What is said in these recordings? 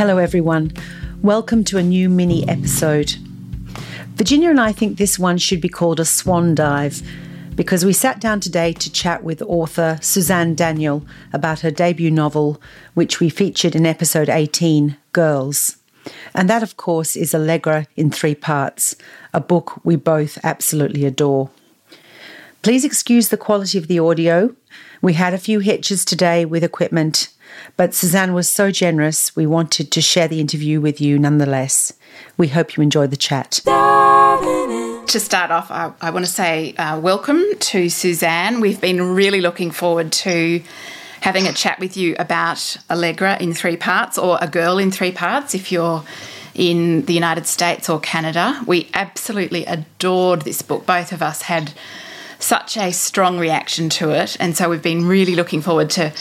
Hello, everyone. Welcome to a new mini episode. Virginia and I think this one should be called a swan dive because we sat down today to chat with author Suzanne Daniel about her debut novel, which we featured in episode 18 Girls. And that, of course, is Allegra in three parts, a book we both absolutely adore. Please excuse the quality of the audio. We had a few hitches today with equipment, but Suzanne was so generous, we wanted to share the interview with you nonetheless. We hope you enjoy the chat. To start off, I, I want to say uh, welcome to Suzanne. We've been really looking forward to having a chat with you about Allegra in three parts, or A Girl in Three Parts, if you're in the United States or Canada. We absolutely adored this book. Both of us had such a strong reaction to it, and so we've been really looking forward to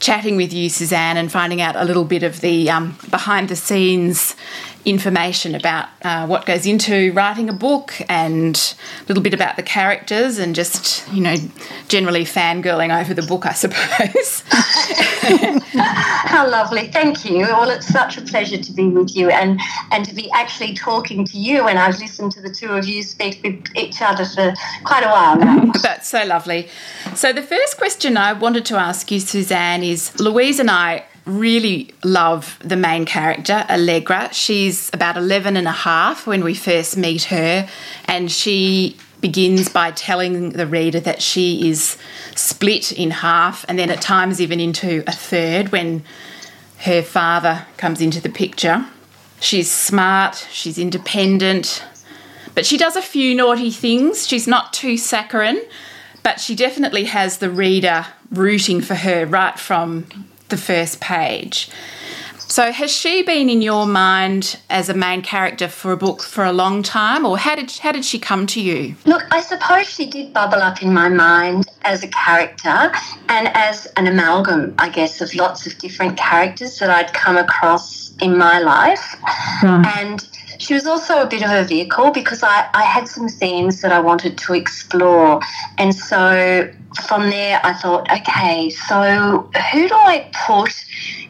chatting with you, Suzanne, and finding out a little bit of the um, behind the scenes information about uh, what goes into writing a book and a little bit about the characters and just, you know, generally fangirling over the book, I suppose. How lovely. Thank you. Well, it's such a pleasure to be with you and, and to be actually talking to you. And I've listened to the two of you speak with each other for quite a while now. That's so lovely. So, the first question I wanted to ask you, Suzanne, is Louise and I really love the main character, Allegra. She's about 11 and a half when we first meet her, and she begins by telling the reader that she is split in half and then at times even into a third when her father comes into the picture. She's smart, she's independent, but she does a few naughty things. She's not too saccharine, but she definitely has the reader rooting for her right from the first page. So, has she been in your mind as a main character for a book for a long time, or how did how did she come to you? Look, I suppose she did bubble up in my mind as a character and as an amalgam, I guess, of lots of different characters that I'd come across in my life, and she was also a bit of a vehicle because I, I had some themes that I wanted to explore. And so from there, I thought, okay, so who do I put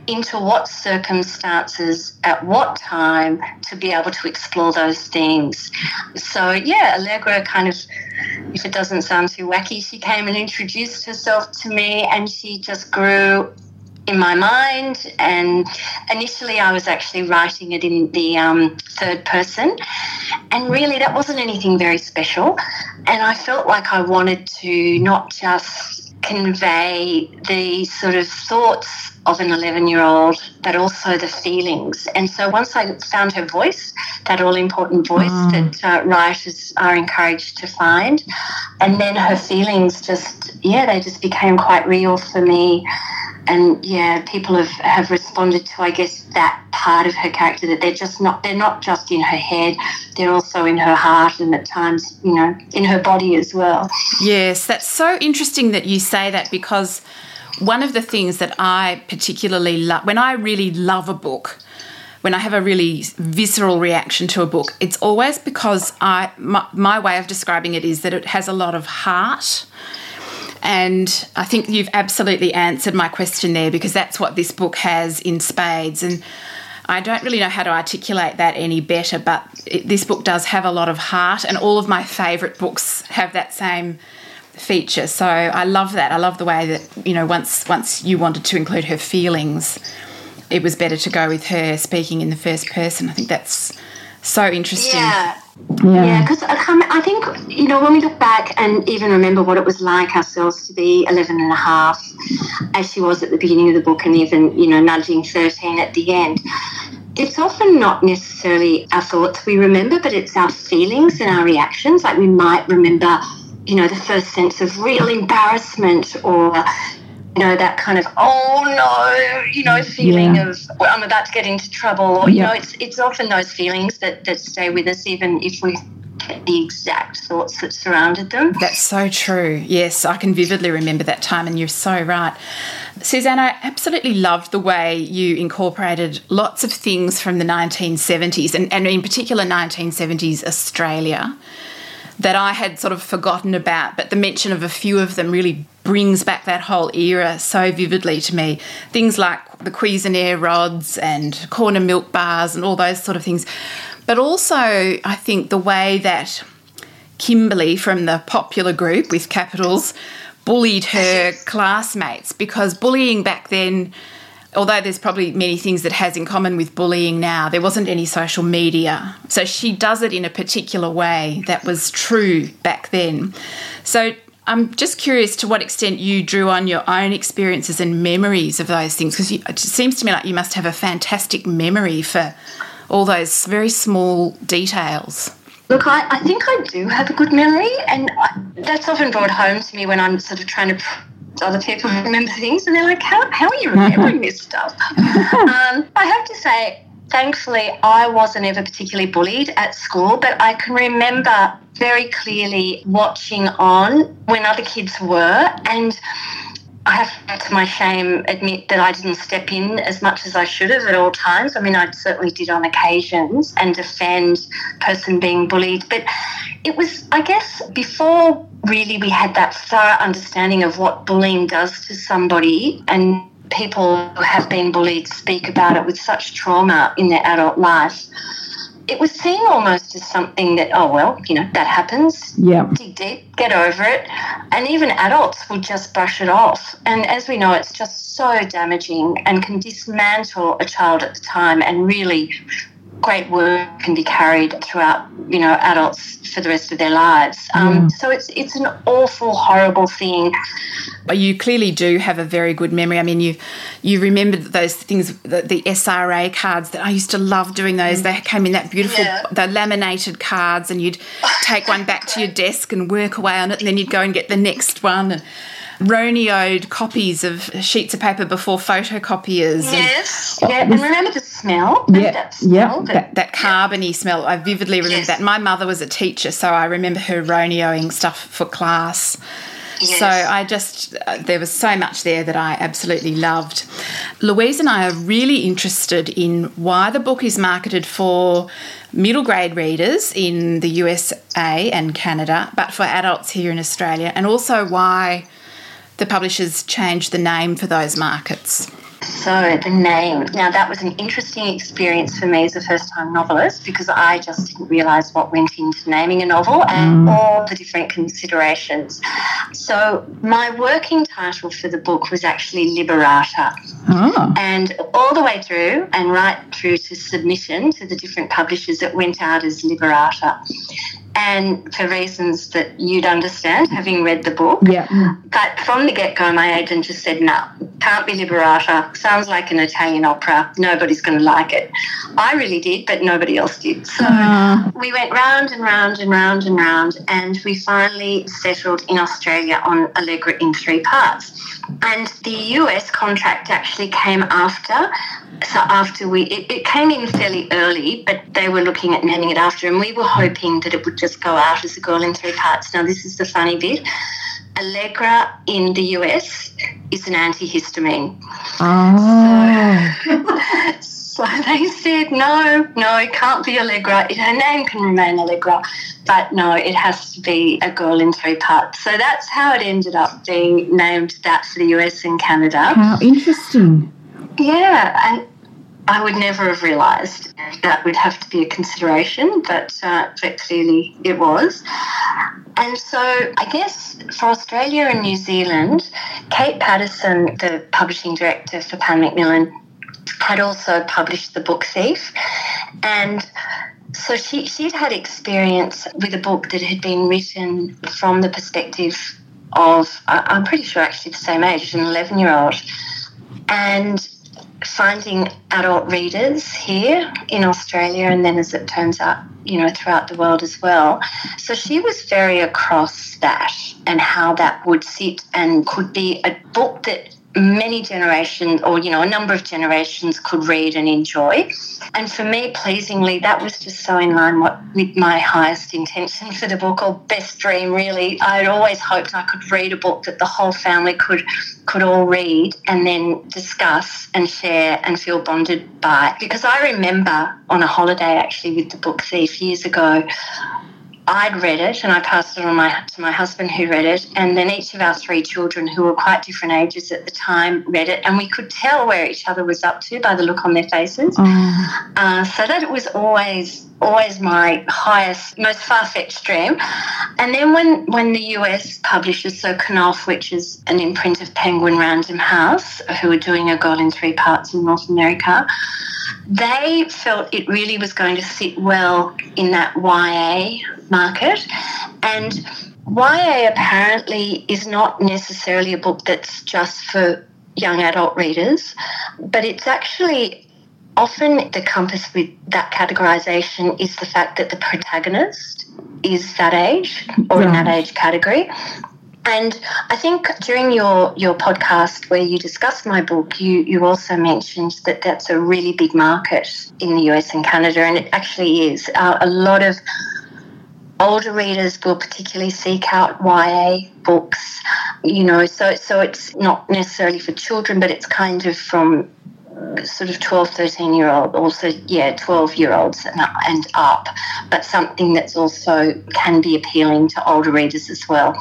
into what circumstances at what time to be able to explore those themes? So, yeah, Allegra kind of, if it doesn't sound too wacky, she came and introduced herself to me and she just grew in my mind. And initially, I was actually writing it in the um, third person. And really, that wasn't anything very special. And I felt like I wanted to not just convey the sort of thoughts of an 11 year old, but also the feelings. And so once I found her voice, that all important voice mm. that uh, writers are encouraged to find, and then her feelings just, yeah, they just became quite real for me and yeah, people have, have responded to I guess that part of her character that they're just not they're not just in her head, they're also in her heart and at times, you know, in her body as well. Yes, that's so interesting that you say that because one of the things that I particularly love when I really love a book, when I have a really visceral reaction to a book, it's always because I my, my way of describing it is that it has a lot of heart and I think you've absolutely answered my question there because that's what this book has in spades. And I don't really know how to articulate that any better, but it, this book does have a lot of heart, and all of my favourite books have that same feature. So I love that. I love the way that you know once once you wanted to include her feelings, it was better to go with her speaking in the first person. I think that's so interesting. Yeah. Yeah, because yeah, I, I think, you know, when we look back and even remember what it was like ourselves to be 11 and a half, as she was at the beginning of the book, and even, you know, nudging 13 at the end, it's often not necessarily our thoughts we remember, but it's our feelings and our reactions. Like we might remember, you know, the first sense of real embarrassment or, you know, that kind of oh no, you know, feeling yeah. of well, I'm about to get into trouble. Or, you yeah. know, it's it's often those feelings that that stay with us, even if we the exact thoughts that surrounded them. That's so true. Yes, I can vividly remember that time, and you're so right. Suzanne, I absolutely loved the way you incorporated lots of things from the 1970s, and, and in particular 1970s Australia that I had sort of forgotten about, but the mention of a few of them really brings back that whole era so vividly to me. Things like the Cuisenaire rods and corner milk bars and all those sort of things. But also, I think the way that Kimberly from the popular group with capitals bullied her classmates because bullying back then although there's probably many things that has in common with bullying now, there wasn't any social media. So she does it in a particular way that was true back then. So I'm just curious to what extent you drew on your own experiences and memories of those things, because it seems to me like you must have a fantastic memory for all those very small details. Look, I, I think I do have a good memory, and I, that's often brought home to me when I'm sort of trying to other people remember things, and they're like, "How how are you remembering this stuff?" um, I have to say, thankfully, I wasn't ever particularly bullied at school, but I can remember very clearly watching on when other kids were, and I have to to my shame admit that I didn't step in as much as I should have at all times. I mean, I certainly did on occasions and defend person being bullied, but it was, I guess, before really we had that thorough understanding of what bullying does to somebody and people who have been bullied speak about it with such trauma in their adult life it was seen almost as something that, oh, well, you know, that happens. Yeah. Dig deep, get over it. And even adults would just brush it off. And as we know, it's just so damaging and can dismantle a child at the time and really great work can be carried throughout, you know, adults for the rest of their lives. Um, mm. So it's it's an awful, horrible thing. You clearly do have a very good memory. I mean, you you remember those things, the, the SRA cards that I used to love doing those. They came in that beautiful, yeah. the laminated cards, and you'd take one back to your desk and work away on it, and then you'd go and get the next one. And, Roneoed copies of sheets of paper before photocopiers. Yes, and, yeah, and remember the smell. Yeah, yeah, that, that carbony smell. I vividly remember yes. that. My mother was a teacher, so I remember her Roneoing stuff for class. Yes. So I just, uh, there was so much there that I absolutely loved. Louise and I are really interested in why the book is marketed for middle grade readers in the USA and Canada, but for adults here in Australia, and also why the publishers changed the name for those markets. So, the name. Now, that was an interesting experience for me as a first time novelist because I just didn't realise what went into naming a novel and mm. all the different considerations. So, my working title for the book was actually Liberata. Oh. And all the way through and right through to submission to the different publishers, it went out as Liberata and for reasons that you'd understand, having read the book. Yeah. But from the get go, my agent just said, no, can't be Liberata. Sounds like an Italian opera. Nobody's going to like it. I really did, but nobody else did. So uh. we went round and round and round and round, and we finally settled in Australia on Allegra in three parts. And the US contract actually came after. So after we, it, it came in fairly early, but they were looking at naming it after, and we were hoping that it would just go out as a girl in three parts. Now, this is the funny bit. Allegra in the US is an antihistamine. Oh. So, so, they said, no, no, it can't be Allegra. Her name can remain Allegra, but no, it has to be a girl in three parts. So that's how it ended up being named that for the US and Canada. How interesting. Yeah, and I would never have realised that would have to be a consideration, but, uh, but clearly it was. And so I guess for Australia and New Zealand, Cate Paterson, the publishing director for Pan Macmillan, had also published the book Thief. And so she, she'd had experience with a book that had been written from the perspective of, I'm pretty sure actually the same age, an 11 year old. And finding adult readers here in Australia and then as it turns out, you know, throughout the world as well. So she was very across that and how that would sit and could be a book that many generations or you know a number of generations could read and enjoy. And for me pleasingly that was just so in line what, with my highest intention for the book or best dream really. I'd always hoped i could read a book that the whole family could could all read and then discuss and share and feel bonded by. Because i remember on a holiday actually with the book thief years ago I'd read it and I passed it on my, to my husband who read it. And then each of our three children, who were quite different ages at the time, read it. And we could tell where each other was up to by the look on their faces. Oh. Uh, so that it was always always my highest, most far fetched dream. And then when, when the US publishers, so Knopf, which is an imprint of Penguin Random House, who are doing a girl in three parts in North America, they felt it really was going to sit well in that YA market. And YA apparently is not necessarily a book that's just for young adult readers, but it's actually often the compass with that categorization is the fact that the protagonist is that age or right. in that age category. And I think during your, your podcast where you discussed my book, you, you also mentioned that that's a really big market in the US and Canada, and it actually is. Uh, a lot of older readers will particularly seek out YA books, you know, so, so it's not necessarily for children, but it's kind of from sort of 12, 13 year old, also, yeah, 12 year olds and, and up, but something that's also can be appealing to older readers as well.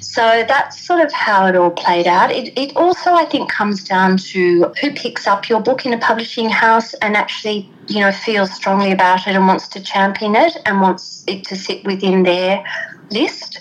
So that's sort of how it all played out. It, it also, I think, comes down to who picks up your book in a publishing house and actually, you know, feels strongly about it and wants to champion it and wants it to sit within their list.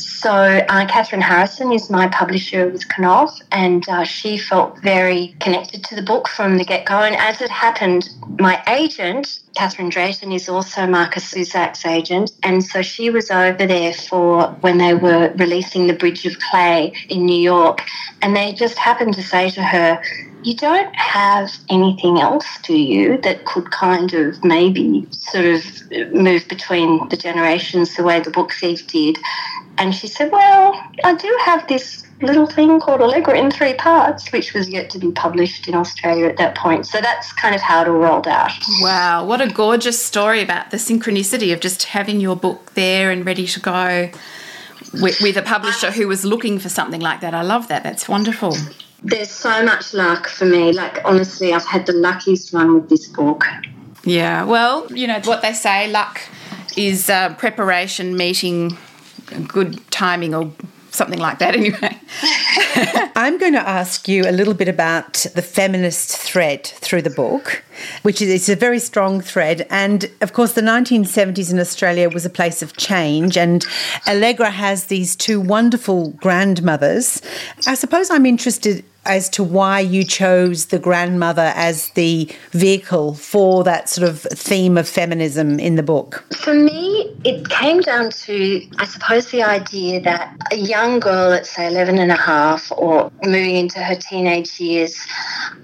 So uh, Catherine Harrison is my publisher with Knopf, and uh, she felt very connected to the book from the get-go. And as it happened, my agent, Catherine Drayton, is also Markus Zusak's agent, and so she was over there for when they were releasing The Bridge of Clay in New York, and they just happened to say to her, you don't have anything else, do you, that could kind of maybe sort of move between the generations the way the book thief did? And she said, Well, I do have this little thing called Allegra in three parts, which was yet to be published in Australia at that point. So that's kind of how it all rolled out. Wow, what a gorgeous story about the synchronicity of just having your book there and ready to go with, with a publisher who was looking for something like that. I love that. That's wonderful. There's so much luck for me. Like, honestly, I've had the luckiest run with this book. Yeah, well, you know what they say luck is uh, preparation meeting good timing or something like that anyway. I'm going to ask you a little bit about the feminist thread through the book, which is it's a very strong thread. And of course, the 1970s in Australia was a place of change, and Allegra has these two wonderful grandmothers. I suppose I'm interested as to why you chose the grandmother as the vehicle for that sort of theme of feminism in the book? For me, it came down to, I suppose, the idea that a young girl at, say, 11 and a half or moving into her teenage years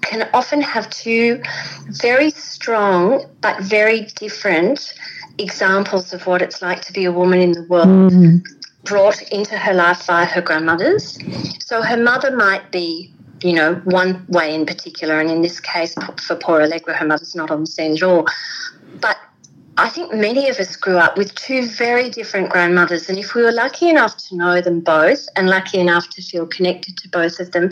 can often have two very strong but very different examples of what it's like to be a woman in the world. Mm. Brought into her life by her grandmothers. So her mother might be you know, one way in particular, and in this case, for poor Allegra, her mother's not on the scene at all. But I think many of us grew up with two very different grandmothers, and if we were lucky enough to know them both and lucky enough to feel connected to both of them,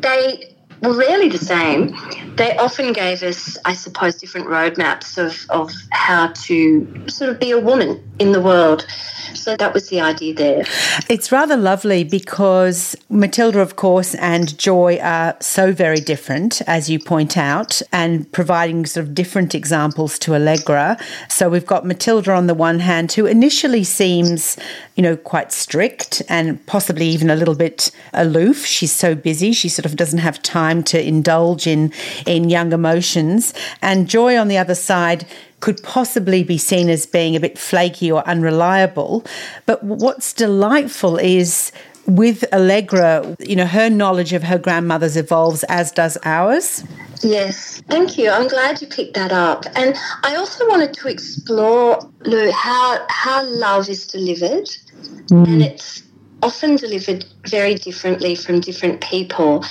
they were rarely the same. They often gave us, I suppose, different roadmaps of, of how to sort of be a woman in the world. So that was the idea there. It's rather lovely because Matilda, of course, and Joy are so very different, as you point out, and providing sort of different examples to Allegra. So we've got Matilda on the one hand, who initially seems, you know, quite strict and possibly even a little bit aloof. She's so busy, she sort of doesn't have time to indulge in, in young emotions. And Joy on the other side, could possibly be seen as being a bit flaky or unreliable. But what's delightful is with Allegra, you know, her knowledge of her grandmother's evolves as does ours. Yes, thank you. I'm glad you picked that up. And I also wanted to explore, Lou, how, how love is delivered. Mm. And it's often delivered very differently from different people.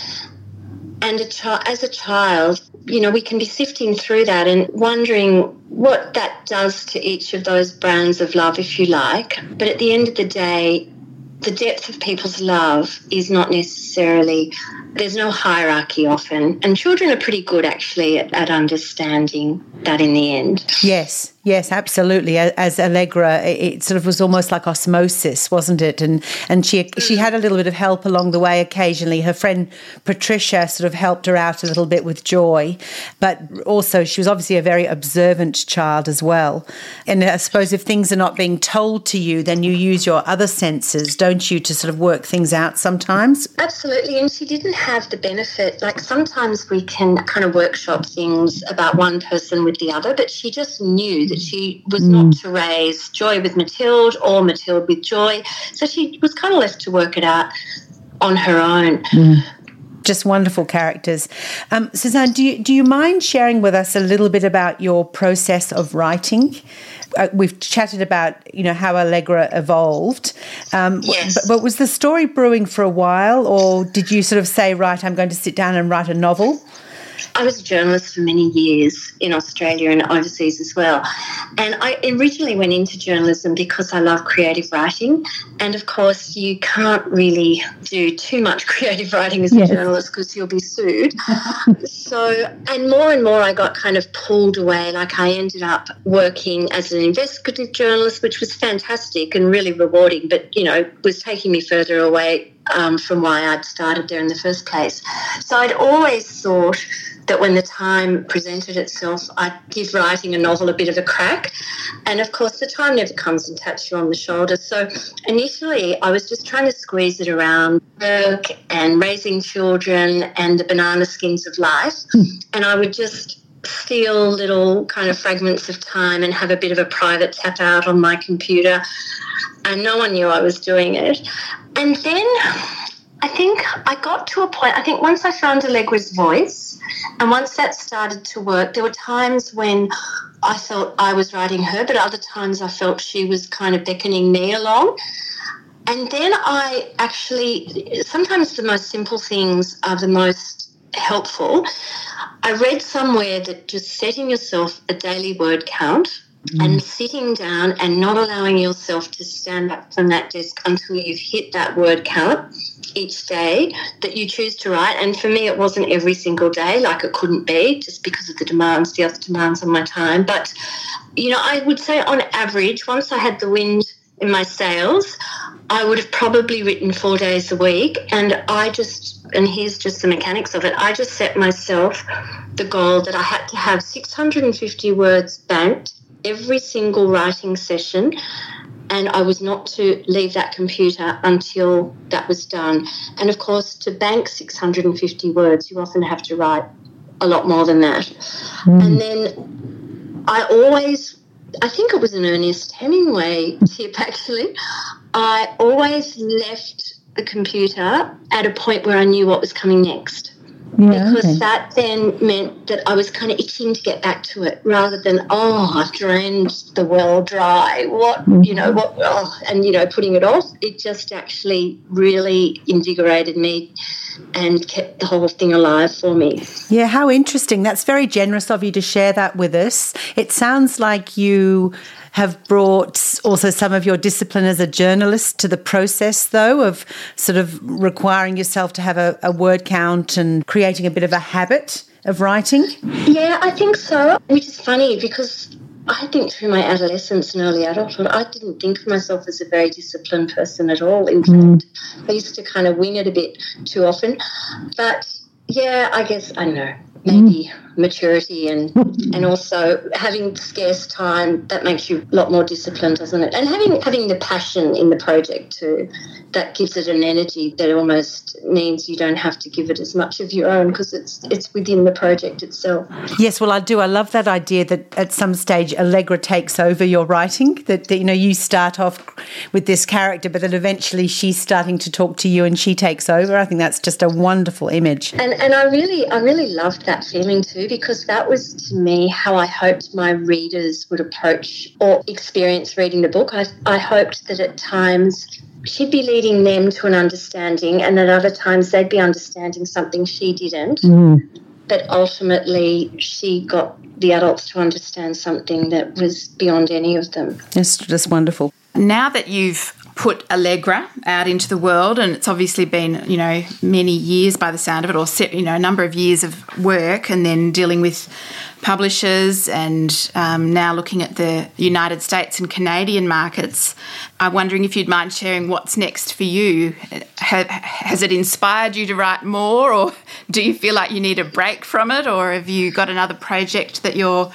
And a as a child, you know, we can be sifting through that and wondering what that does to each of those brands of love, if you like. But at the end of the day, the depth of people's love is not necessarily, there's no hierarchy often. And children are pretty good actually at, at understanding that in the end. Yes, Yes, absolutely. As Allegra, it sort of was almost like osmosis, wasn't it? And and she she mm. had a little bit of help along the way occasionally. Her friend Patricia sort of helped her out a little bit with Joy, but also she was obviously a very observant child as well. And I suppose if things are not being told to you, then you use your other senses, don't you, to sort of work things out sometimes? Absolutely. And she didn't have the benefit, like sometimes we can kind of workshop things about one person with the other, but she just knew that she was mm. not to raise Joy with Matilda or Matilda with Joy. So she was kind of left to work it out on her own. Mm. Just wonderful characters. Um, Suzanne, do you, do you mind sharing with us a little bit about your process of writing? Uh, we've chatted about you know how Allegra evolved. Um, yes. but, but was the story brewing for a while, or did you sort of say, right, I'm going to sit down and write a novel? I was a journalist for many years in Australia and overseas as well. And I originally went into journalism because I love creative writing. And of course, you can't really do too much creative writing as yes. a journalist because you'll be sued. so, and more and more I got kind of pulled away. Like I ended up working as an investigative journalist, which was fantastic and really rewarding, but, you know, was taking me further away um, from why I'd started there in the first place. So I'd always thought that when the time presented itself, I'd give writing a novel a bit of a crack. And of course, the time never comes and taps you on the shoulder. So initially, I was just trying to squeeze it around work and raising children and the banana skins of life. Hmm. And I would just steal little kind of fragments of time and have a bit of a private tap out on my computer. And no one knew I was doing it. And then I think I got to a point, I think once I found Allegra's voice and once that started to work, there were times when I felt I was writing her, but other times I felt she was kind of beckoning me along. And then I actually, sometimes the most simple things are the most helpful. I read somewhere that just setting yourself a daily word count Mm. and sitting down and not allowing yourself to stand up from that desk until you've hit that word count each day that you choose to write. And for me, it wasn't every single day, like it couldn't be, just because of the demands, the other demands on my time. But, you know, I would say on average, once I had the wind in my sails, I would have probably written four days a week. And I just, and here's just the mechanics of it, I just set myself the goal that I had to have 650 words banked every single writing session and I was not to leave that computer until that was done. And of course, to bank 650 words, you often have to write a lot more than that. Mm. And then I always, I think it was an Ernest Hemingway tip actually, I always left the computer at a point where I knew what was coming next. Yeah, because okay. that then meant that I was kind of itching to get back to it rather than, oh, I've drained the well dry. What, mm-hmm. you know, what, oh, and, you know, putting it off. It just actually really invigorated me and kept the whole thing alive for me. Yeah, how interesting. That's very generous of you to share that with us. It sounds like you have brought also some of your discipline as a journalist to the process, though, of sort of requiring yourself to have a, a word count and creating a bit of a habit of writing? Yeah, I think so. Which is funny because I think through my adolescence and early adulthood, I didn't think of myself as a very disciplined person at all. In mm. fact, I used to kind of wing it a bit too often. But yeah, I guess I know maybe mm. Maturity and and also having scarce time that makes you a lot more disciplined doesn't it? And having having the passion in the project too that gives it an energy that almost means you don't have to give it as much of your own because it's it's within the project itself. Yes well i do. I love that idea that at some stage allegra takes over your writing that, that you know you start off with this character but then eventually she's starting to talk to you and she takes over. I think that's just a wonderful image. And and i really i really loved that feeling too because that was to me how I hoped my readers would approach or experience reading the book. I, I hoped that at times she'd be leading them to an understanding and at other times they'd be understanding something she didn't. Mm. But ultimately, she got the adults to understand something that was beyond any of them. Yes, just wonderful. Now that you've put Allegra out into the world, and it's obviously been you know many years by the sound of it, or you know a number of years of work, and then dealing with publishers, and um, now looking at the United States and Canadian markets. I'm wondering if you'd mind sharing what's next for you. has it inspired you to write more, or do you feel like you need a break from it, or have you got another project that you're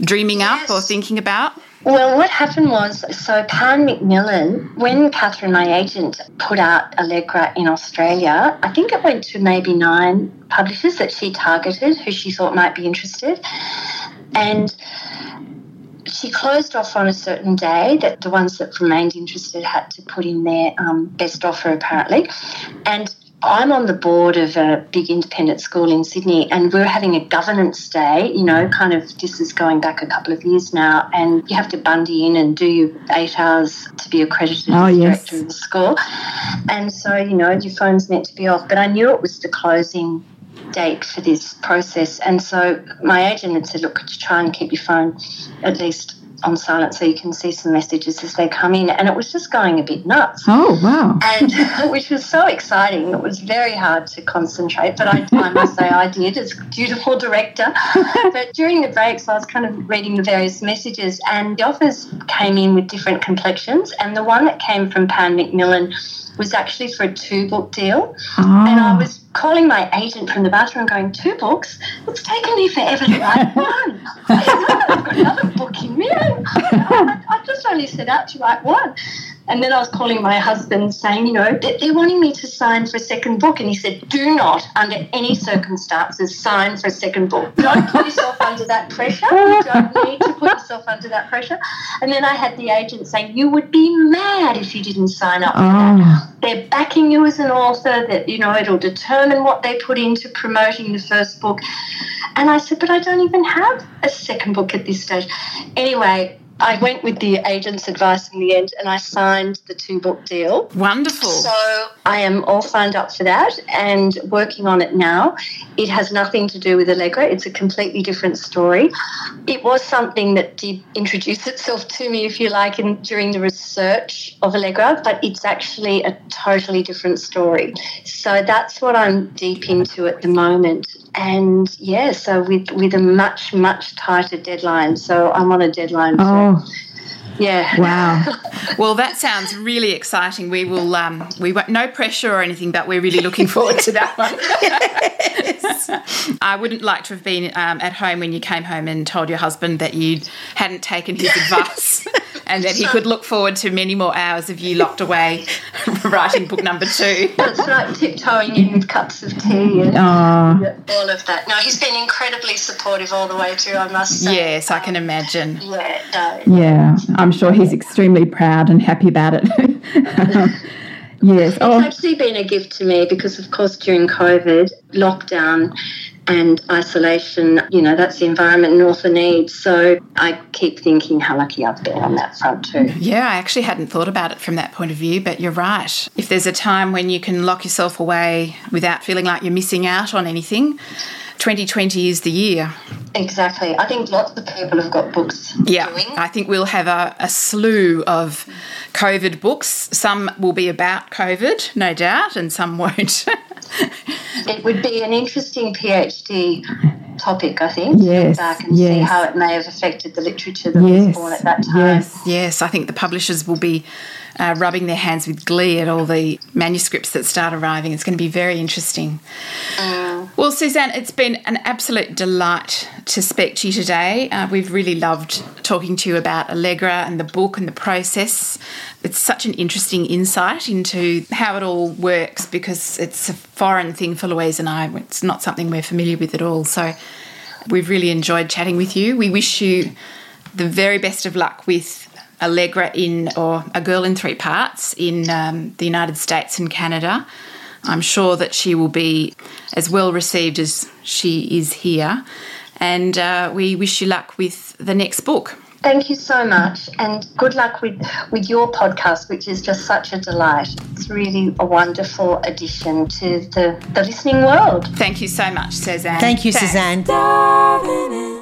dreaming yes. up or thinking about? Well, what happened was so Pan Macmillan, when Catherine, my agent, put out Allegra in Australia, I think it went to maybe nine publishers that she targeted who she thought might be interested. And she closed off on a certain day that the ones that remained interested had to put in their um, best offer, apparently. And I'm on the board of a big independent school in Sydney, and we're having a governance day. You know, kind of this is going back a couple of years now, and you have to bundy in and do your eight hours to be accredited oh, as yes. director of the school. And so, you know, your phone's meant to be off. But I knew it was the closing date for this process, and so my agent had said, "Look, could you try and keep your phone at least on silent so you can see some messages as they come in. And it was just going a bit nuts. Oh, wow. And which was so exciting. It was very hard to concentrate, but I, I must say I did as dutiful director. but during the breaks, I was kind of reading the various messages, and the offers came in with different complexions. And the one that came from Pan Macmillan was actually for a two book deal. Oh. And I ah. was calling my agent from the bathroom going, Two books? It's taken me forever to write one. I have got another book in me. I, I just only set out to write one. And then I was calling my husband saying, you know, they're wanting me to sign for a second book. And he said, do not, under any circumstances, sign for a second book. Don't put yourself under that pressure. You don't need to put yourself under that pressure. And then I had the agent saying, you would be mad if you didn't sign up for oh. that. They're backing you as an author, that, you know, it'll determine what they put into promoting the first book. And I said, but I don't even have a second book at this stage. Anyway, I went with the agent's advice in the end and I signed the two book deal. Wonderful. So I am all signed up for that and working on it now. It has nothing to do with Allegra, it's a completely different story. It was something that did introduce itself to me, if you like, in, during the research of Allegra, but it's actually a totally different story. So that's what I'm deep into at the moment and yeah, so with with a much much tighter deadline. So I'm on a deadline. Oh. Yeah. Wow. well, that sounds really exciting. We will. Um, we won't, no pressure or anything, but we're really looking forward to that one. I wouldn't like to have been um, at home when you came home and told your husband that you hadn't taken his advice and that he could look forward to many more hours of you locked away writing book number two. That's right, tiptoeing in with cups of tea and all of that. No, he's been incredibly supportive all the way through, I must say. Yes, I can imagine. Yeah, no. Yeah, I'm sure he's extremely proud and happy about it. yes. It's oh. actually been a gift to me because, of course, during COVID, lockdown, and isolation, you know, that's the environment an author needs. So I keep thinking how lucky I've been on that front too. Yeah, I actually hadn't thought about it from that point of view, but you're right. If there's a time when you can lock yourself away without feeling like you're missing out on anything, 2020 is the year. Exactly. I think lots of people have got books. Yeah. Doing. I think we'll have a, a slew of COVID books. Some will be about COVID, no doubt, and some won't. it would be an interesting PhD topic, I think. Yes. Back and yes. see how it may have affected the literature that yes. was born at that time. Yes. Yes, I think the publishers will be uh, rubbing their hands with glee at all the manuscripts that start arriving. It's going to be very interesting. Mm. Well, Suzanne, it's been an absolute delight to speak to you today. Uh, we've really loved talking to you about Allegra and the book and the process. It's such an interesting insight into how it all works because it's a foreign thing for Louise and I. It's not something we're familiar with at all. So we've really enjoyed chatting with you. We wish you the very best of luck with Allegra in, or A Girl in Three Parts in um, the United States and Canada. I'm sure that she will be as well received as she is here. And uh, we wish you luck with the next book. Thank you so much, and good luck with, with your podcast, which is just such a delight. It's really a wonderful addition to the, the listening world. Thank you so much, Suzanne. Thank you, Thanks. Suzanne.